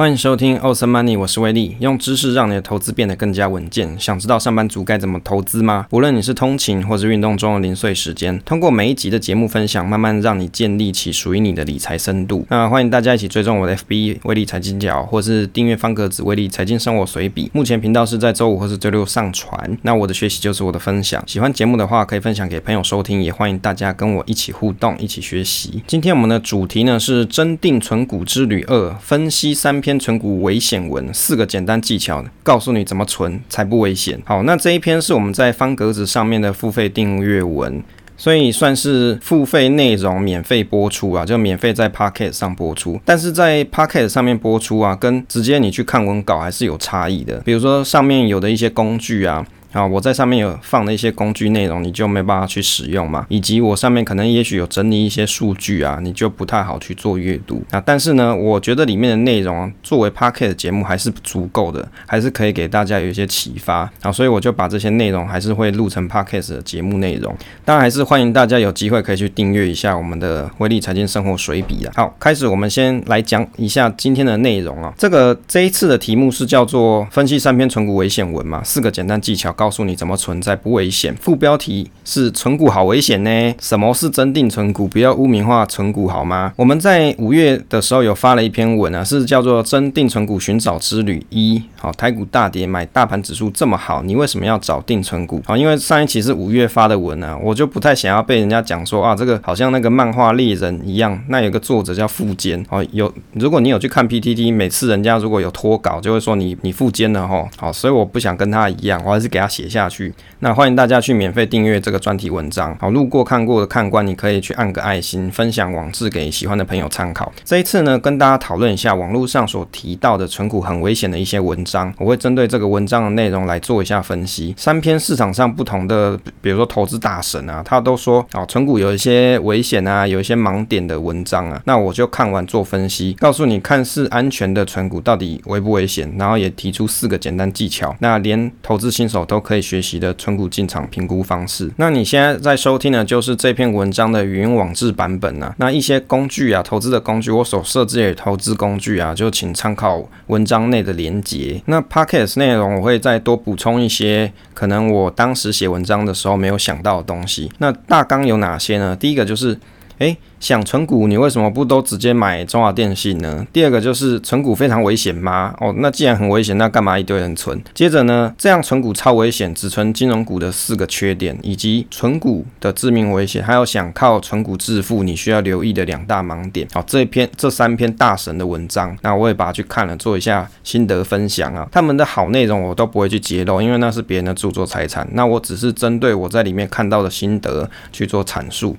欢迎收听 Awesome Money，我是威利，用知识让你的投资变得更加稳健。想知道上班族该怎么投资吗？无论你是通勤或是运动中的零碎时间，通过每一集的节目分享，慢慢让你建立起属于你的理财深度。那欢迎大家一起追踪我的 FB 威利财经角，或是订阅方格子威利财经生活随笔。目前频道是在周五或是周六上传。那我的学习就是我的分享，喜欢节目的话可以分享给朋友收听，也欢迎大家跟我一起互动，一起学习。今天我们的主题呢是真定存股之旅二，分析三篇。存股危险文，四个简单技巧，告诉你怎么存才不危险。好，那这一篇是我们在方格子上面的付费订阅文，所以算是付费内容免费播出啊，就免费在 Pocket 上播出。但是在 Pocket 上面播出啊，跟直接你去看文稿还是有差异的。比如说上面有的一些工具啊。啊，我在上面有放的一些工具内容，你就没办法去使用嘛。以及我上面可能也许有整理一些数据啊，你就不太好去做阅读啊。但是呢，我觉得里面的内容作为 Podcast 节目还是足够的，还是可以给大家有一些启发啊。所以我就把这些内容还是会录成 Podcast 的节目内容。当然还是欢迎大家有机会可以去订阅一下我们的威利财经生活随笔啊。好，开始我们先来讲一下今天的内容啊。这个这一次的题目是叫做分析三篇存股危险文嘛，四个简单技巧。告诉你怎么存在不危险。副标题是“存股好危险呢？什么是真定存股？不要污名化存股好吗？”我们在五月的时候有发了一篇文啊，是叫做《真定存股寻找之旅一》。好，台股大跌，买大盘指数这么好，你为什么要找定存股？好，因为上一期是五月发的文啊，我就不太想要被人家讲说啊，这个好像那个漫画猎人一样。那有个作者叫富坚哦，有如果你有去看 PTT，每次人家如果有脱稿，就会说你你富坚了哈。好，所以我不想跟他一样，我还是给他。写下去，那欢迎大家去免费订阅这个专题文章。好，路过看过的看官，你可以去按个爱心，分享网志给喜欢的朋友参考。这一次呢，跟大家讨论一下网络上所提到的存股很危险的一些文章。我会针对这个文章的内容来做一下分析。三篇市场上不同的，比如说投资大神啊，他都说啊，存股有一些危险啊，有一些盲点的文章啊。那我就看完做分析，告诉你看似安全的存股到底危不危险，然后也提出四个简单技巧。那连投资新手都可以学习的存股进场评估方式。那你现在在收听的就是这篇文章的语音网志版本啊。那一些工具啊，投资的工具，我所设置的投资工具啊，就请参考文章内的连结。那 Podcast 内容我会再多补充一些，可能我当时写文章的时候没有想到的东西。那大纲有哪些呢？第一个就是，诶。想存股，你为什么不都直接买中华电信呢？第二个就是存股非常危险吗？哦，那既然很危险，那干嘛一堆人存？接着呢，这样存股超危险，只存金融股的四个缺点，以及存股的致命危险，还有想靠存股致富，你需要留意的两大盲点。好，这篇这三篇大神的文章，那我也把它去看了，做一下心得分享啊。他们的好内容我都不会去揭露，因为那是别人的著作财产。那我只是针对我在里面看到的心得去做阐述。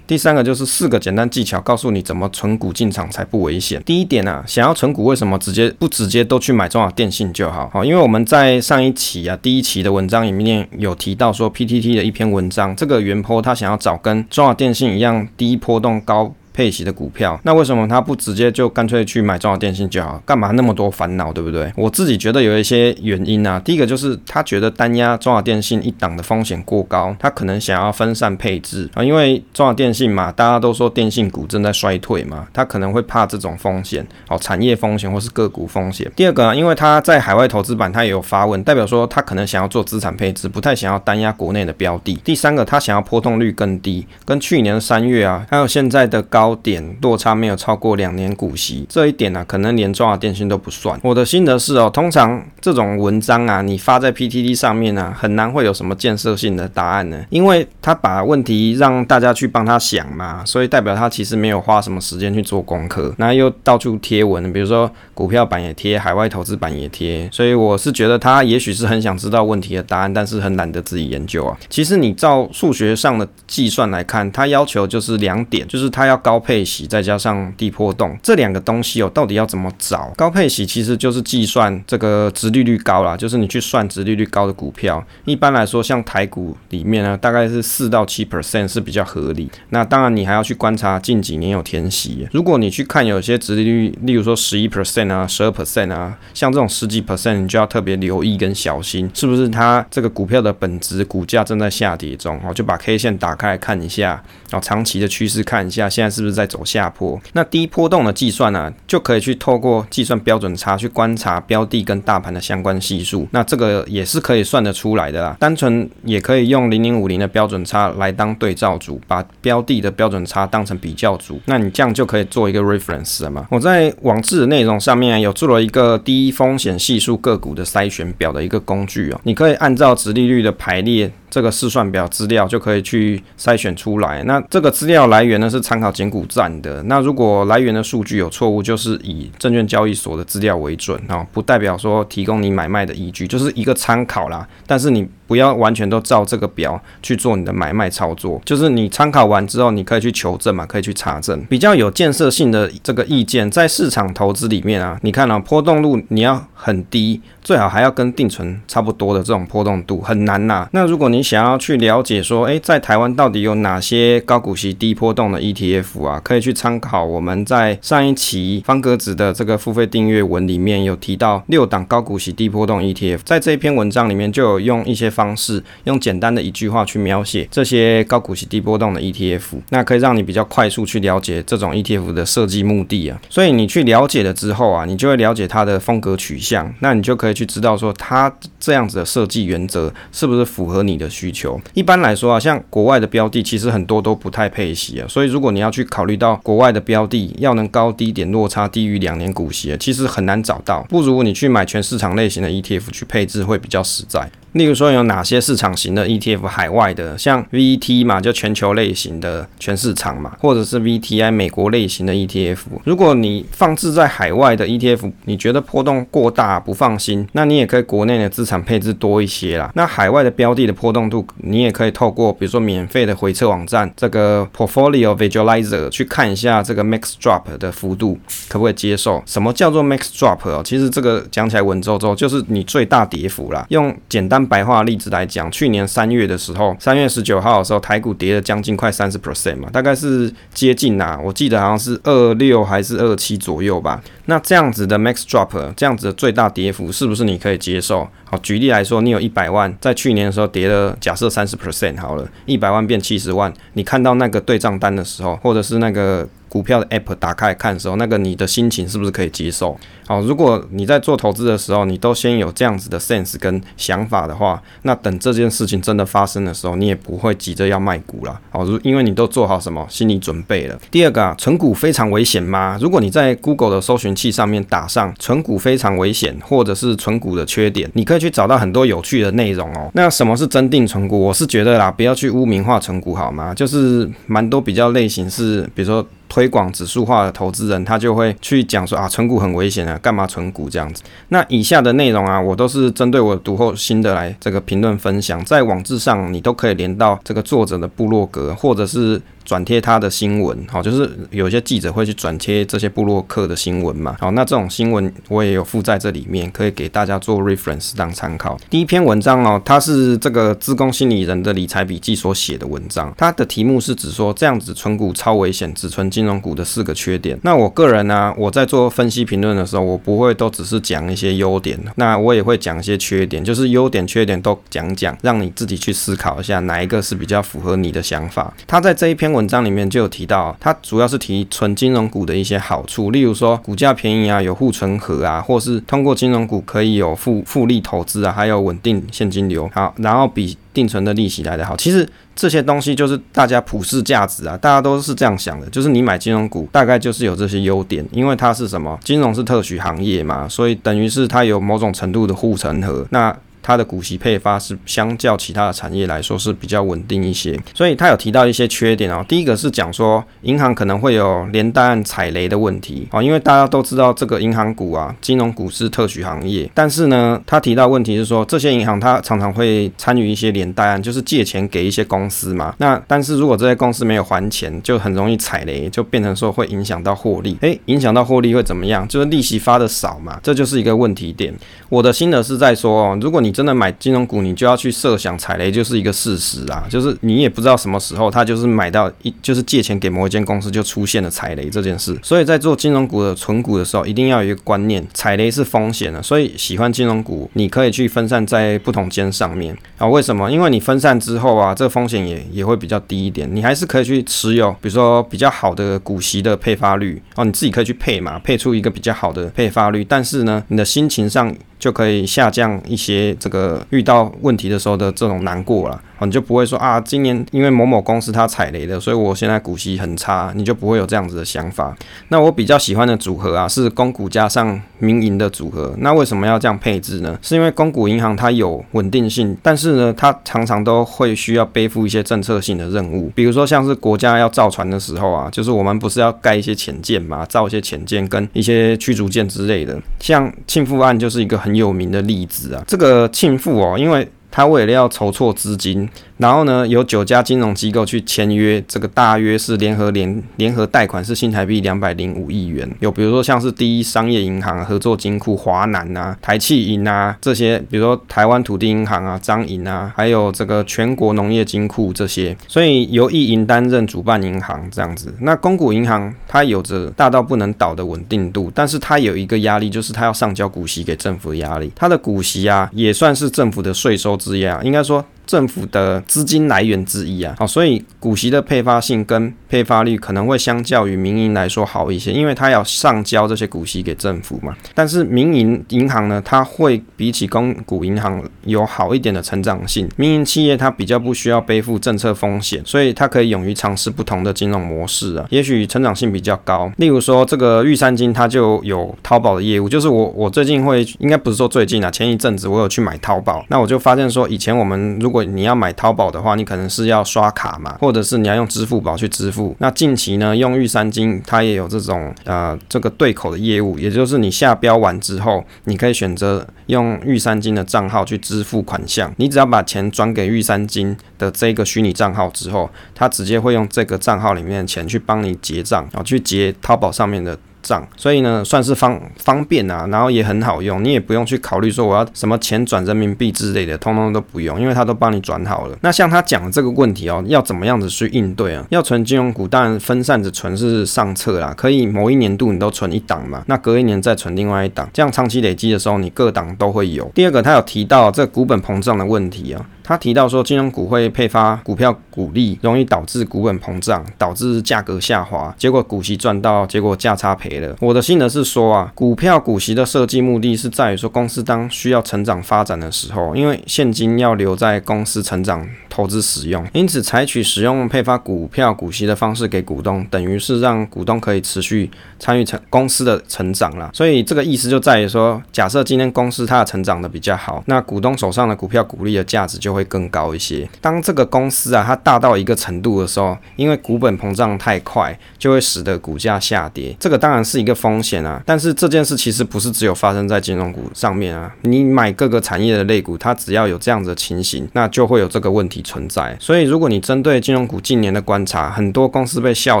第三个就是四个简单技巧，告诉你怎么存股进场才不危险。第一点啊，想要存股，为什么直接不直接都去买中华电信就好？好，因为我们在上一期啊，第一期的文章里面有提到说，PTT 的一篇文章，这个原坡他想要找跟中华电信一样低波动高。配息的股票，那为什么他不直接就干脆去买中华电信就好？干嘛那么多烦恼，对不对？我自己觉得有一些原因啊。第一个就是他觉得单压中华电信一档的风险过高，他可能想要分散配置啊。因为中华电信嘛，大家都说电信股正在衰退嘛，他可能会怕这种风险哦，产业风险或是个股风险。第二个啊，因为他在海外投资版他也有发问，代表说他可能想要做资产配置，不太想要单压国内的标的。第三个，他想要波动率更低，跟去年三月啊，还有现在的高。高点落差没有超过两年股息，这一点呢、啊，可能连中华电信都不算。我的心得是哦，通常这种文章啊，你发在 PTT 上面呢、啊，很难会有什么建设性的答案呢，因为他把问题让大家去帮他想嘛，所以代表他其实没有花什么时间去做功课，那又到处贴文，比如说股票版也贴，海外投资版也贴，所以我是觉得他也许是很想知道问题的答案，但是很懒得自己研究啊。其实你照数学上的计算来看，他要求就是两点，就是他要高。高配息再加上低波动这两个东西哦，到底要怎么找？高配息其实就是计算这个殖利率高啦，就是你去算殖利率高的股票。一般来说，像台股里面呢，大概是四到七 percent 是比较合理。那当然，你还要去观察近几年有填息。如果你去看有些殖利率，例如说十一 percent 啊、十二 percent 啊，像这种十几 percent，你就要特别留意跟小心，是不是它这个股票的本质股价正在下跌中？哦，就把 K 线打开看一下，哦，长期的趋势看一下，现在是。不是在走下坡。那低波动的计算呢、啊，就可以去透过计算标准差去观察标的跟大盘的相关系数。那这个也是可以算得出来的啦。单纯也可以用零零五零的标准差来当对照组，把标的的标准差当成比较组。那你这样就可以做一个 reference 了嘛。我在网志的内容上面有做了一个低风险系数个股的筛选表的一个工具哦，你可以按照殖利率的排列。这个试算表资料就可以去筛选出来。那这个资料来源呢，是参考简股站的。那如果来源的数据有错误，就是以证券交易所的资料为准啊，不代表说提供你买卖的依据，就是一个参考啦。但是你不要完全都照这个表去做你的买卖操作，就是你参考完之后，你可以去求证嘛，可以去查证。比较有建设性的这个意见，在市场投资里面啊，你看啊，波动率你要很低，最好还要跟定存差不多的这种波动度，很难呐、那如果你想要去了解说，诶，在台湾到底有哪些高股息低波动的 ETF 啊，可以去参考我们在上一期方格子的这个付费订阅文里面有提到六档高股息低波动 ETF，在这一篇文章里面就有用一些。方式用简单的一句话去描写这些高股息低波动的 ETF，那可以让你比较快速去了解这种 ETF 的设计目的啊。所以你去了解了之后啊，你就会了解它的风格取向，那你就可以去知道说它这样子的设计原则是不是符合你的需求。一般来说啊，像国外的标的其实很多都不太配息啊，所以如果你要去考虑到国外的标的要能高低点落差低于两年股息，其实很难找到，不如你去买全市场类型的 ETF 去配置会比较实在。例如说有哪些市场型的 ETF，海外的，像 VET 嘛，就全球类型的全市场嘛，或者是 VTI 美国类型的 ETF。如果你放置在海外的 ETF，你觉得波动过大不放心，那你也可以国内的资产配置多一些啦。那海外的标的的波动度，你也可以透过比如说免费的回测网站这个 Portfolio Visualizer 去看一下这个 Max Drop 的幅度可不可以接受。什么叫做 Max Drop 哦？其实这个讲起来文绉绉，就是你最大跌幅啦。用简单。白话例子来讲，去年三月的时候，三月十九号的时候，台股跌了将近快三十 percent 嘛，大概是接近啊，我记得好像是二六还是二七左右吧。那这样子的 max drop，这样子的最大跌幅，是不是你可以接受？好，举例来说，你有一百万，在去年的时候跌了，假设三十 percent 好了，一百万变七十万，你看到那个对账单的时候，或者是那个。股票的 app 打开看的时候，那个你的心情是不是可以接受？好，如果你在做投资的时候，你都先有这样子的 sense 跟想法的话，那等这件事情真的发生的时候，你也不会急着要卖股了。好，如因为你都做好什么心理准备了。第二个啊，存股非常危险吗？如果你在 Google 的搜寻器上面打上“存股非常危险”或者是“存股的缺点”，你可以去找到很多有趣的内容哦。那什么是真定存股？我是觉得啦，不要去污名化存股好吗？就是蛮多比较类型是，比如说。推广指数化的投资人，他就会去讲说啊，存股很危险啊，干嘛存股这样子？那以下的内容啊，我都是针对我读后心得来这个评论分享，在网志上你都可以连到这个作者的部落格，或者是。转贴他的新闻，好，就是有些记者会去转贴这些部落客的新闻嘛，好，那这种新闻我也有附在这里面，可以给大家做 reference 当参考。第一篇文章哦，它是这个资工心理人的理财笔记所写的文章，它的题目是指说这样子存股超危险，只存金融股的四个缺点。那我个人呢、我在做分析评论的时候，我不会都只是讲一些优点，那我也会讲一些缺点，就是优点缺点都讲讲，让你自己去思考一下哪一个是比较符合你的想法。他在这一篇。文章里面就有提到，它主要是提存金融股的一些好处，例如说股价便宜啊，有护城河啊，或是通过金融股可以有复复利投资啊，还有稳定现金流，好，然后比定存的利息来得好。其实这些东西就是大家普世价值啊，大家都是这样想的，就是你买金融股大概就是有这些优点，因为它是什么？金融是特许行业嘛，所以等于是它有某种程度的护城河。那它的股息配发是相较其他的产业来说是比较稳定一些，所以他有提到一些缺点哦。第一个是讲说银行可能会有连带案踩雷的问题哦，因为大家都知道这个银行股啊，金融股是特许行业，但是呢，他提到问题是说这些银行它常常会参与一些连带案，就是借钱给一些公司嘛。那但是如果这些公司没有还钱，就很容易踩雷，就变成说会影响到获利。诶，影响到获利会怎么样？就是利息发的少嘛，这就是一个问题点。我的心得是在说哦，如果你真的买金融股，你就要去设想踩雷就是一个事实啊，就是你也不知道什么时候它就是买到一就是借钱给某一间公司就出现了踩雷这件事。所以在做金融股的存股的时候，一定要有一个观念，踩雷是风险的。所以喜欢金融股，你可以去分散在不同间上面啊。为什么？因为你分散之后啊，这个风险也也会比较低一点。你还是可以去持有，比如说比较好的股息的配发率哦，你自己可以去配嘛，配出一个比较好的配发率。但是呢，你的心情上。就可以下降一些这个遇到问题的时候的这种难过哦，你就不会说啊，今年因为某某公司它踩雷了，所以我现在股息很差，你就不会有这样子的想法。那我比较喜欢的组合啊，是公股加上民营的组合。那为什么要这样配置呢？是因为公股银行它有稳定性，但是呢，它常常都会需要背负一些政策性的任务，比如说像是国家要造船的时候啊，就是我们不是要盖一些潜舰嘛，造一些潜舰跟一些驱逐舰之类的，像庆富案就是一个。很有名的例子啊，这个庆富哦，因为他为了要筹措资金。然后呢，有九家金融机构去签约，这个大约是联合联联合贷款是新台币两百零五亿元。有比如说像是第一商业银行、合作金库、华南啊、台企银啊这些，比如说台湾土地银行啊、彰银啊，还有这个全国农业金库这些。所以由一银担任主办银行这样子。那公股银行它有着大到不能倒的稳定度，但是它有一个压力，就是它要上交股息给政府的压力。它的股息啊，也算是政府的税收之一啊，应该说。政府的资金来源之一啊，好，所以股息的配发性跟配发率可能会相较于民营来说好一些，因为它要上交这些股息给政府嘛。但是民营银行呢，它会比起公股银行有好一点的成长性。民营企业它比较不需要背负政策风险，所以它可以勇于尝试不同的金融模式啊，也许成长性比较高。例如说这个玉山金，它就有淘宝的业务，就是我我最近会应该不是说最近啊，前一阵子我有去买淘宝，那我就发现说以前我们如果果你要买淘宝的话，你可能是要刷卡嘛，或者是你要用支付宝去支付。那近期呢，用玉山金它也有这种呃这个对口的业务，也就是你下标完之后，你可以选择用玉山金的账号去支付款项。你只要把钱转给玉山金的这个虚拟账号之后，它直接会用这个账号里面的钱去帮你结账，然后去结淘宝上面的。账，所以呢，算是方方便啊，然后也很好用，你也不用去考虑说我要什么钱转人民币之类的，通通都不用，因为他都帮你转好了。那像他讲的这个问题哦，要怎么样子去应对啊？要存金融股，当然分散着存是上策啦，可以某一年度你都存一档嘛，那隔一年再存另外一档，这样长期累积的时候，你各档都会有。第二个，他有提到这股本膨胀的问题啊。他提到说，金融股会配发股票股利，容易导致股本膨胀，导致价格下滑，结果股息赚到，结果价差赔了。我的心得是说啊，股票股息的设计目的是在于说，公司当需要成长发展的时候，因为现金要留在公司成长投资使用，因此采取使用配发股票股息的方式给股东，等于是让股东可以持续参与成公司的成长了。所以这个意思就在于说，假设今天公司它的成长的比较好，那股东手上的股票股利的价值就会更高一些。当这个公司啊，它大到一个程度的时候，因为股本膨胀太快，就会使得股价下跌。这个当然是一个风险啊。但是这件事其实不是只有发生在金融股上面啊。你买各个产业的类股，它只要有这样子的情形，那就会有这个问题存在。所以如果你针对金融股近年的观察，很多公司被笑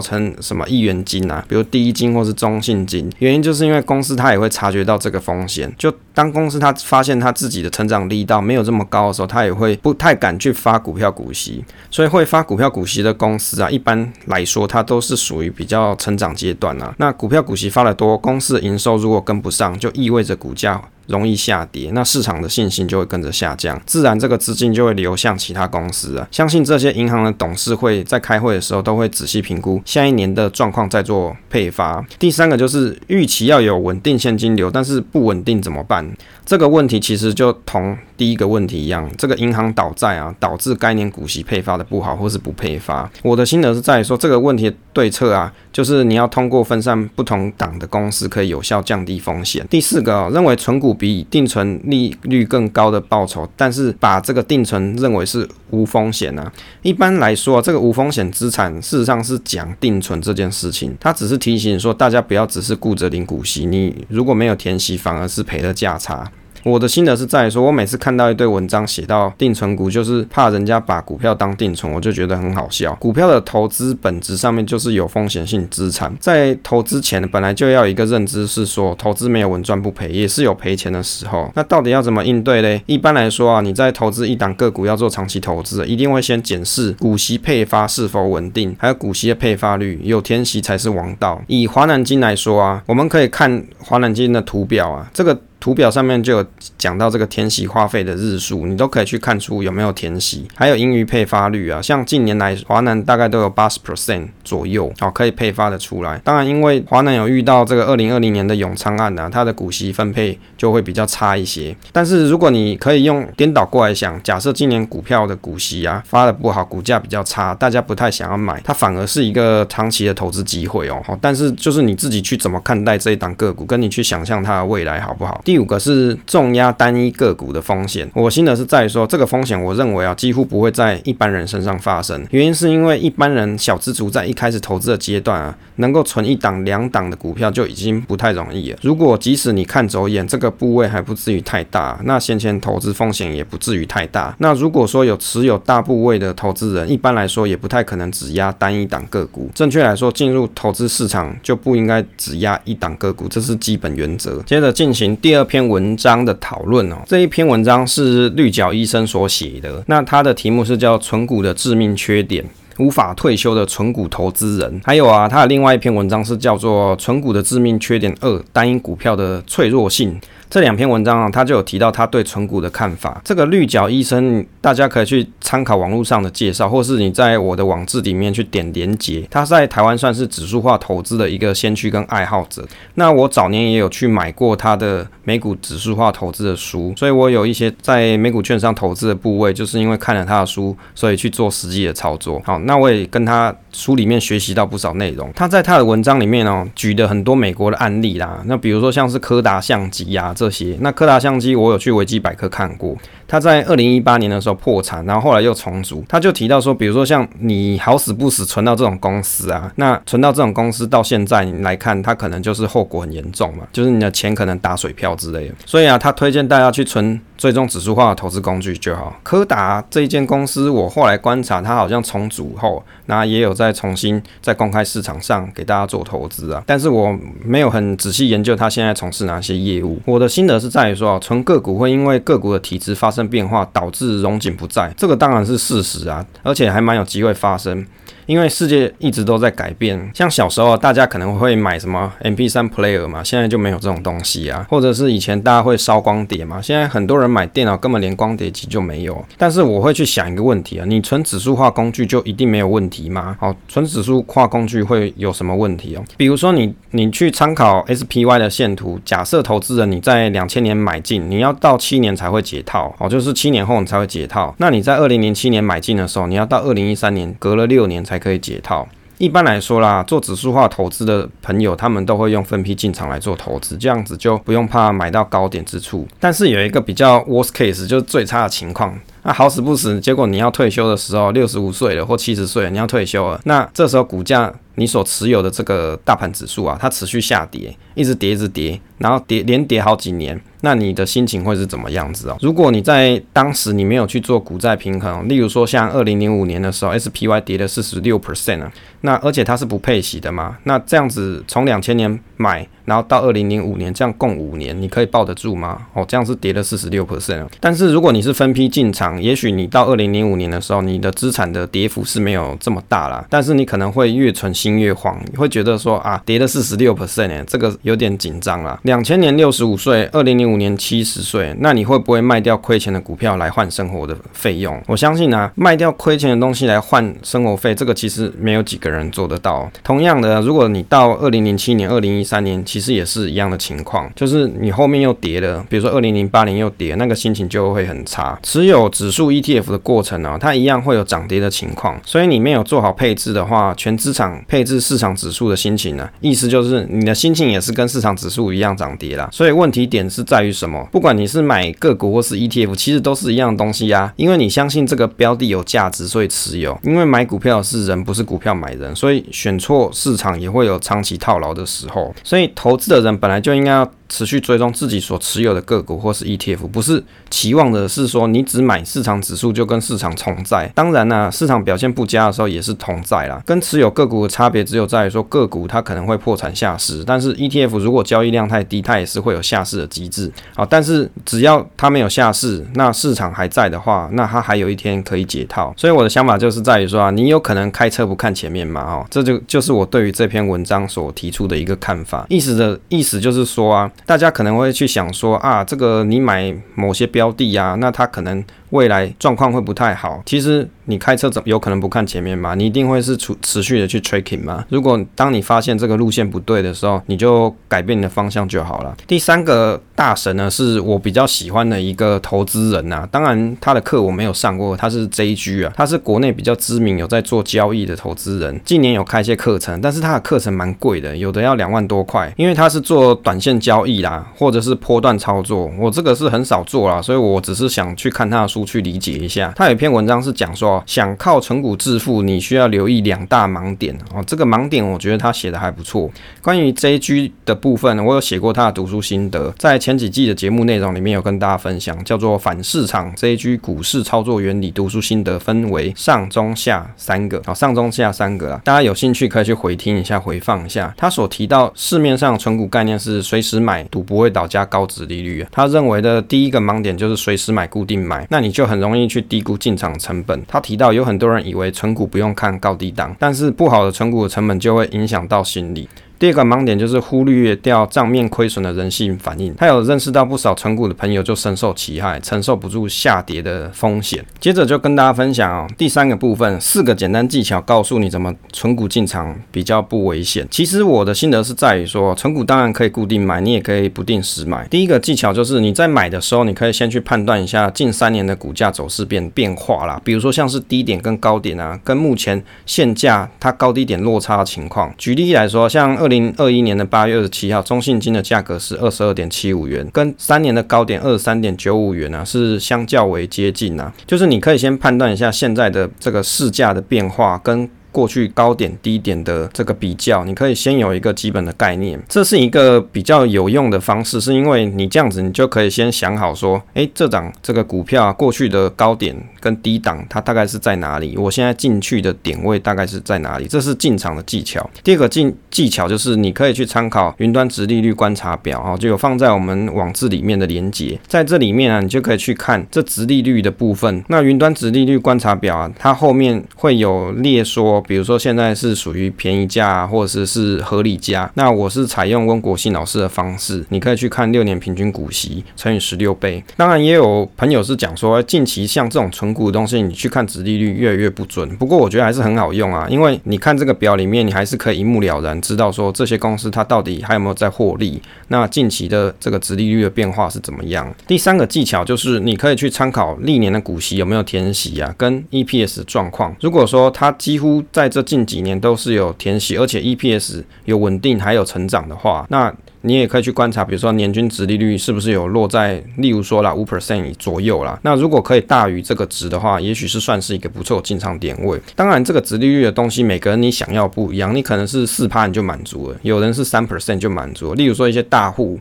称什么亿元金啊，比如第一金或是中信金，原因就是因为公司它也会察觉到这个风险。就当公司它发现它自己的成长力道没有这么高的时候，它也会不太敢。去发股票股息，所以会发股票股息的公司啊，一般来说它都是属于比较成长阶段啊。那股票股息发得多，公司的营收如果跟不上，就意味着股价容易下跌，那市场的信心就会跟着下降，自然这个资金就会流向其他公司啊。相信这些银行的董事会在开会的时候都会仔细评估下一年的状况再做配发。第三个就是预期要有稳定现金流，但是不稳定怎么办？这个问题其实就同第一个问题一样，这个银行倒债啊，导致该年股息配发的不好，或是不配发。我的心得是在于说，这个问题对策啊，就是你要通过分散不同档的公司，可以有效降低风险。第四个哦，认为存股比定存利率更高的报酬，但是把这个定存认为是无风险啊。一般来说，这个无风险资产事实上是讲定存这件事情，它只是提醒说大家不要只是顾着领股息，你如果没有填息，反而是赔了价差。我的心得是在说，我每次看到一堆文章写到定存股，就是怕人家把股票当定存，我就觉得很好笑。股票的投资本质上面就是有风险性资产，在投资前本来就要有一个认知是说，投资没有稳赚不赔，也是有赔钱的时候。那到底要怎么应对嘞？一般来说啊，你在投资一档个股要做长期投资，一定会先检视股息配发是否稳定，还有股息的配发率，有天息才是王道。以华南金来说啊，我们可以看华南金的图表啊，这个。图表上面就有讲到这个填息花费的日数，你都可以去看出有没有填息，还有盈余配发率啊。像近年来华南大概都有八十 percent 左右，哦，可以配发的出来。当然，因为华南有遇到这个二零二零年的永昌案啊，它的股息分配就会比较差一些。但是如果你可以用颠倒过来想，假设今年股票的股息啊发的不好，股价比较差，大家不太想要买，它反而是一个长期的投资机会哦。但是就是你自己去怎么看待这一档个股，跟你去想象它的未来好不好？第五个是重压单一个股的风险，我心得是在于说，这个风险我认为啊，几乎不会在一般人身上发生。原因是因为一般人小资族在一开始投资的阶段啊，能够存一档两档的股票就已经不太容易了。如果即使你看走眼，这个部位还不至于太大，那先前投资风险也不至于太大。那如果说有持有大部位的投资人，一般来说也不太可能只压单一档个股。正确来说，进入投资市场就不应该只压一档个股，这是基本原则。接着进行第二篇文。章的讨论哦，这一篇文章是绿角医生所写的，那他的题目是叫“存股的致命缺点”，无法退休的存股投资人。还有啊，他的另外一篇文章是叫做“存股的致命缺点二：单一股票的脆弱性”。这两篇文章啊，他就有提到他对存股的看法。这个绿角医生，大家可以去参考网络上的介绍，或是你在我的网志里面去点连结。他在台湾算是指数化投资的一个先驱跟爱好者。那我早年也有去买过他的美股指数化投资的书，所以我有一些在美股券商投资的部位，就是因为看了他的书，所以去做实际的操作。好，那我也跟他书里面学习到不少内容。他在他的文章里面哦，举的很多美国的案例啦，那比如说像是柯达相机呀、这些，那柯达相机我有去维基百科看过，他在二零一八年的时候破产，然后后来又重组。他就提到说，比如说像你好死不死存到这种公司啊，那存到这种公司到现在你来看，它可能就是后果很严重嘛，就是你的钱可能打水漂之类的。所以啊，他推荐大家去存追踪指数化的投资工具就好。柯达这一间公司，我后来观察，它好像重组后，那也有在重新在公开市场上给大家做投资啊，但是我没有很仔细研究它现在从事哪些业务。我的。心得是在于说啊，存个股会因为个股的体质发生变化，导致荣景不在，这个当然是事实啊，而且还蛮有机会发生。因为世界一直都在改变，像小时候大家可能会买什么 MP3 player 嘛，现在就没有这种东西啊，或者是以前大家会烧光碟嘛，现在很多人买电脑根本连光碟机就没有。但是我会去想一个问题啊，你存指数化工具就一定没有问题吗？好，存指数化工具会有什么问题哦？比如说你你去参考 SPY 的线图，假设投资人你在两千年买进，你要到七年才会解套，哦，就是七年后你才会解套。那你在二零零七年买进的时候，你要到二零一三年，隔了六年才。还可以解套。一般来说啦，做指数化投资的朋友，他们都会用分批进场来做投资，这样子就不用怕买到高点之处。但是有一个比较 worst case，就是最差的情况。那好死不死，结果你要退休的时候，六十五岁了或七十岁，你要退休了，那这时候股价你所持有的这个大盘指数啊，它持续下跌，一直跌，一直跌，然后跌连跌好几年。那你的心情会是怎么样子哦？如果你在当时你没有去做股债平衡，例如说像二零零五年的时候，SPY 跌了四十六 percent 啊，那而且它是不配息的嘛，那这样子从两千年买，然后到二零零五年，这样共五年，你可以抱得住吗？哦，这样是跌了四十六 percent。但是如果你是分批进场，也许你到二零零五年的时候，你的资产的跌幅是没有这么大啦，但是你可能会越存心越慌，你会觉得说啊，跌了四十六 percent，这个有点紧张啦。两千年六十五岁，二零零五。年七十岁，那你会不会卖掉亏钱的股票来换生活的费用？我相信啊，卖掉亏钱的东西来换生活费，这个其实没有几个人做得到。同样的，如果你到二零零七年、二零一三年，其实也是一样的情况，就是你后面又跌了，比如说二零零八年又跌，那个心情就会很差。持有指数 ETF 的过程呢、啊，它一样会有涨跌的情况，所以你没有做好配置的话，全资产配置市场指数的心情呢？意思就是你的心情也是跟市场指数一样涨跌啦。所以问题点是在于什么？不管你是买个股或是 ETF，其实都是一样的东西呀。因为你相信这个标的有价值，所以持有。因为买股票是人，不是股票买人，所以选错市场也会有长期套牢的时候。所以投资的人本来就应该要。持续追踪自己所持有的个股或是 ETF，不是期望的是说你只买市场指数就跟市场同在。当然呢、市场表现不佳的时候也是同在啦。跟持有个股的差别只有在于说个股它可能会破产下市，但是 ETF 如果交易量太低，它也是会有下市的机制。好，但是只要它没有下市，那市场还在的话，那它还有一天可以解套。所以我的想法就是在于说啊，你有可能开车不看前面嘛？哦，这就就是我对于这篇文章所提出的一个看法。意思的意思就是说啊。大家可能会去想说啊，这个你买某些标的呀，那它可能未来状况会不太好。其实。你开车怎有可能不看前面嘛？你一定会是持持续的去 tracking 嘛？如果当你发现这个路线不对的时候，你就改变你的方向就好了。第三个大神呢，是我比较喜欢的一个投资人呐、当然他的课我没有上过，他是 JG 啊，他是国内比较知名有在做交易的投资人。近年有开一些课程，但是他的课程蛮贵的，有的要两万多块，因为他是做短线交易啦，或者是波段操作。我这个是很少做啦，所以我只是想去看他的书去理解一下。他有一篇文章是讲说。想靠存股致富，你需要留意两大盲点哦。这个盲点我觉得他写的还不错。关于 JG 的部分，我有写过他的读书心得，在前几季的节目内容里面有跟大家分享，叫做反市场 JG 股市操作原理读书心得，分为上中下三个，好，上中下三个啊。大家有兴趣可以去回听一下，回放一下。他所提到市面上存股概念是随时买，赌不会倒加高值利率。他认为的第一个盲点就是随时买，固定买，那你你就很容易去低估进场成本。他提到。有很多人以为存股不用看高低档，但是不好的存股的成本就会影响到心理。第二个盲点就是忽略掉账面亏损的人性反应。他有认识到不少存股的朋友就深受其害，承受不住下跌的风险。接着就跟大家分享哦，第三个部分，四个简单技巧，告诉你怎么存股进场比较不危险。其实我的心得是在于说，存股当然可以固定买，你也可以不定时买。第一个技巧就是你在买的时候，你可以先去判断一下近三年的股价走势变变化啦，比如说像是低点跟高点啊，跟目前现价它高低点落差的情况。举例来说，像二二零二一年的八月二十七号，中信金的价格是二十二点七五元，跟三年的高点二十三点九五元呢，是相较为接近啊。就是你可以先判断一下现在的这个市价的变化跟。过去高点低点的这个比较，你可以先有一个基本的概念，这是一个比较有用的方式，是因为你这样子，你就可以先想好说，诶，这档这个股票啊，过去的高点跟低档，它大概是在哪里？我现在进去的点位大概是在哪里？这是进场的技巧。第二个进技巧就是你可以去参考云端值利率观察表啊，就有放在我们网志里面的连接，在这里面啊，你就可以去看这值利率的部分。那云端值利率观察表啊，它后面会有列说。比如说现在是属于便宜价，或者是是合理价。那我是采用温国信老师的方式，你可以去看六年平均股息乘以十六倍。当然也有朋友是讲说，近期像这种存股的东西，你去看值利率越来越不准。不过我觉得还是很好用啊，因为你看这个表里面，你还是可以一目了然知道说这些公司它到底还有没有在获利。那近期的这个值利率的变化是怎么样？第三个技巧就是你可以去参考历年的股息有没有填息啊，跟 EPS 状况。如果说它几乎在这近几年都是有填息，而且 EPS 有稳定还有成长的话，那你也可以去观察，比如说年均值利率是不是有落在，例如说啦五 percent 左右啦。那如果可以大于这个值的话，也许是算是一个不错进场点位。当然，这个值利率的东西，每个人你想要不一样，你可能是四趴你就满足了，有人是三 percent 就满足了。例如说一些大户。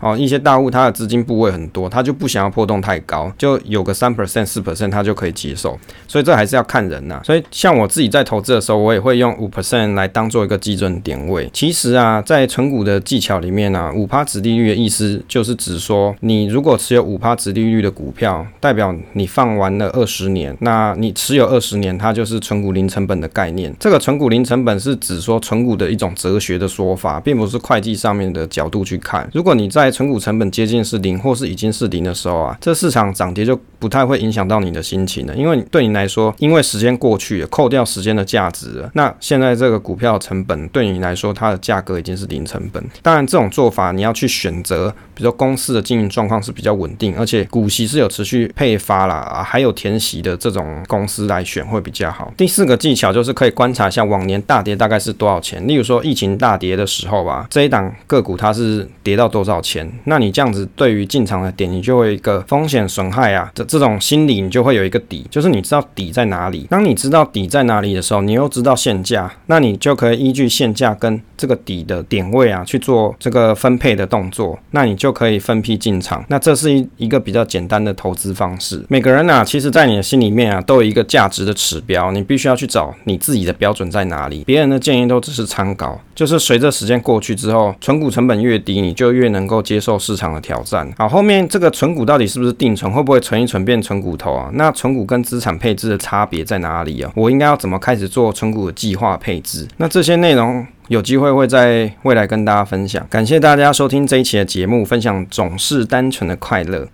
哦，一些大户他的资金部位很多，他就不想要波动太高，就有个三 percent、四 percent 他就可以接受。所以这还是要看人呐。所以像我自己在投资的时候，我也会用五 percent 来当做一个基准点位。其实啊，在存股的技巧里面呢，五趴殖利率的意思就是指说，你如果持有五趴殖利率的股票，代表你放完了二十年，那你持有二十年，它就是存股零成本的概念。这个存股零成本是指说存股的一种哲学的说法，并不是会计上面的角度去看。如果你在在存股成本接近是零，或是已经是零的时候啊，这市场涨跌就不太会影响到你的心情的，因为对你来说，因为时间过去了，扣掉时间的价值了，那现在这个股票成本对你来说，它的价格已经是零成本。当然，这种做法你要去选择，比如说公司的经营状况是比较稳定，而且股息是有持续配发啦，啊，还有填息的这种公司来选会比较好。第四个技巧就是可以观察一下往年大跌大概是多少钱，例如说疫情大跌的时候吧，这一档个股它是跌到多少钱，那你这样子对于进场的点，你就会一个风险损害啊这这种心理，你就会有一个底，就是你知道底在哪里。当你知道底在哪里的时候，你又知道现价，那你就可以依据现价跟这个底的点位啊去做这个分配的动作，那你就可以分批进场。那这是一一个比较简单的投资方式。每个人啊，其实在你的心里面啊，都有一个价值的指标，你必须要去找你自己的标准在哪里。别人的建议都只是参考，就是随着时间过去之后，存股成本越低，你就越能够接受市场的挑战。好，后面这个存股到底是不是定存，会不会存一存转变存骨头啊？那存股跟资产配置的差别在哪里啊？我应该要怎么开始做存股的计划配置？那这些内容有机会会在未来跟大家分享。感谢大家收听这一期的节目，分享总是单纯的快乐。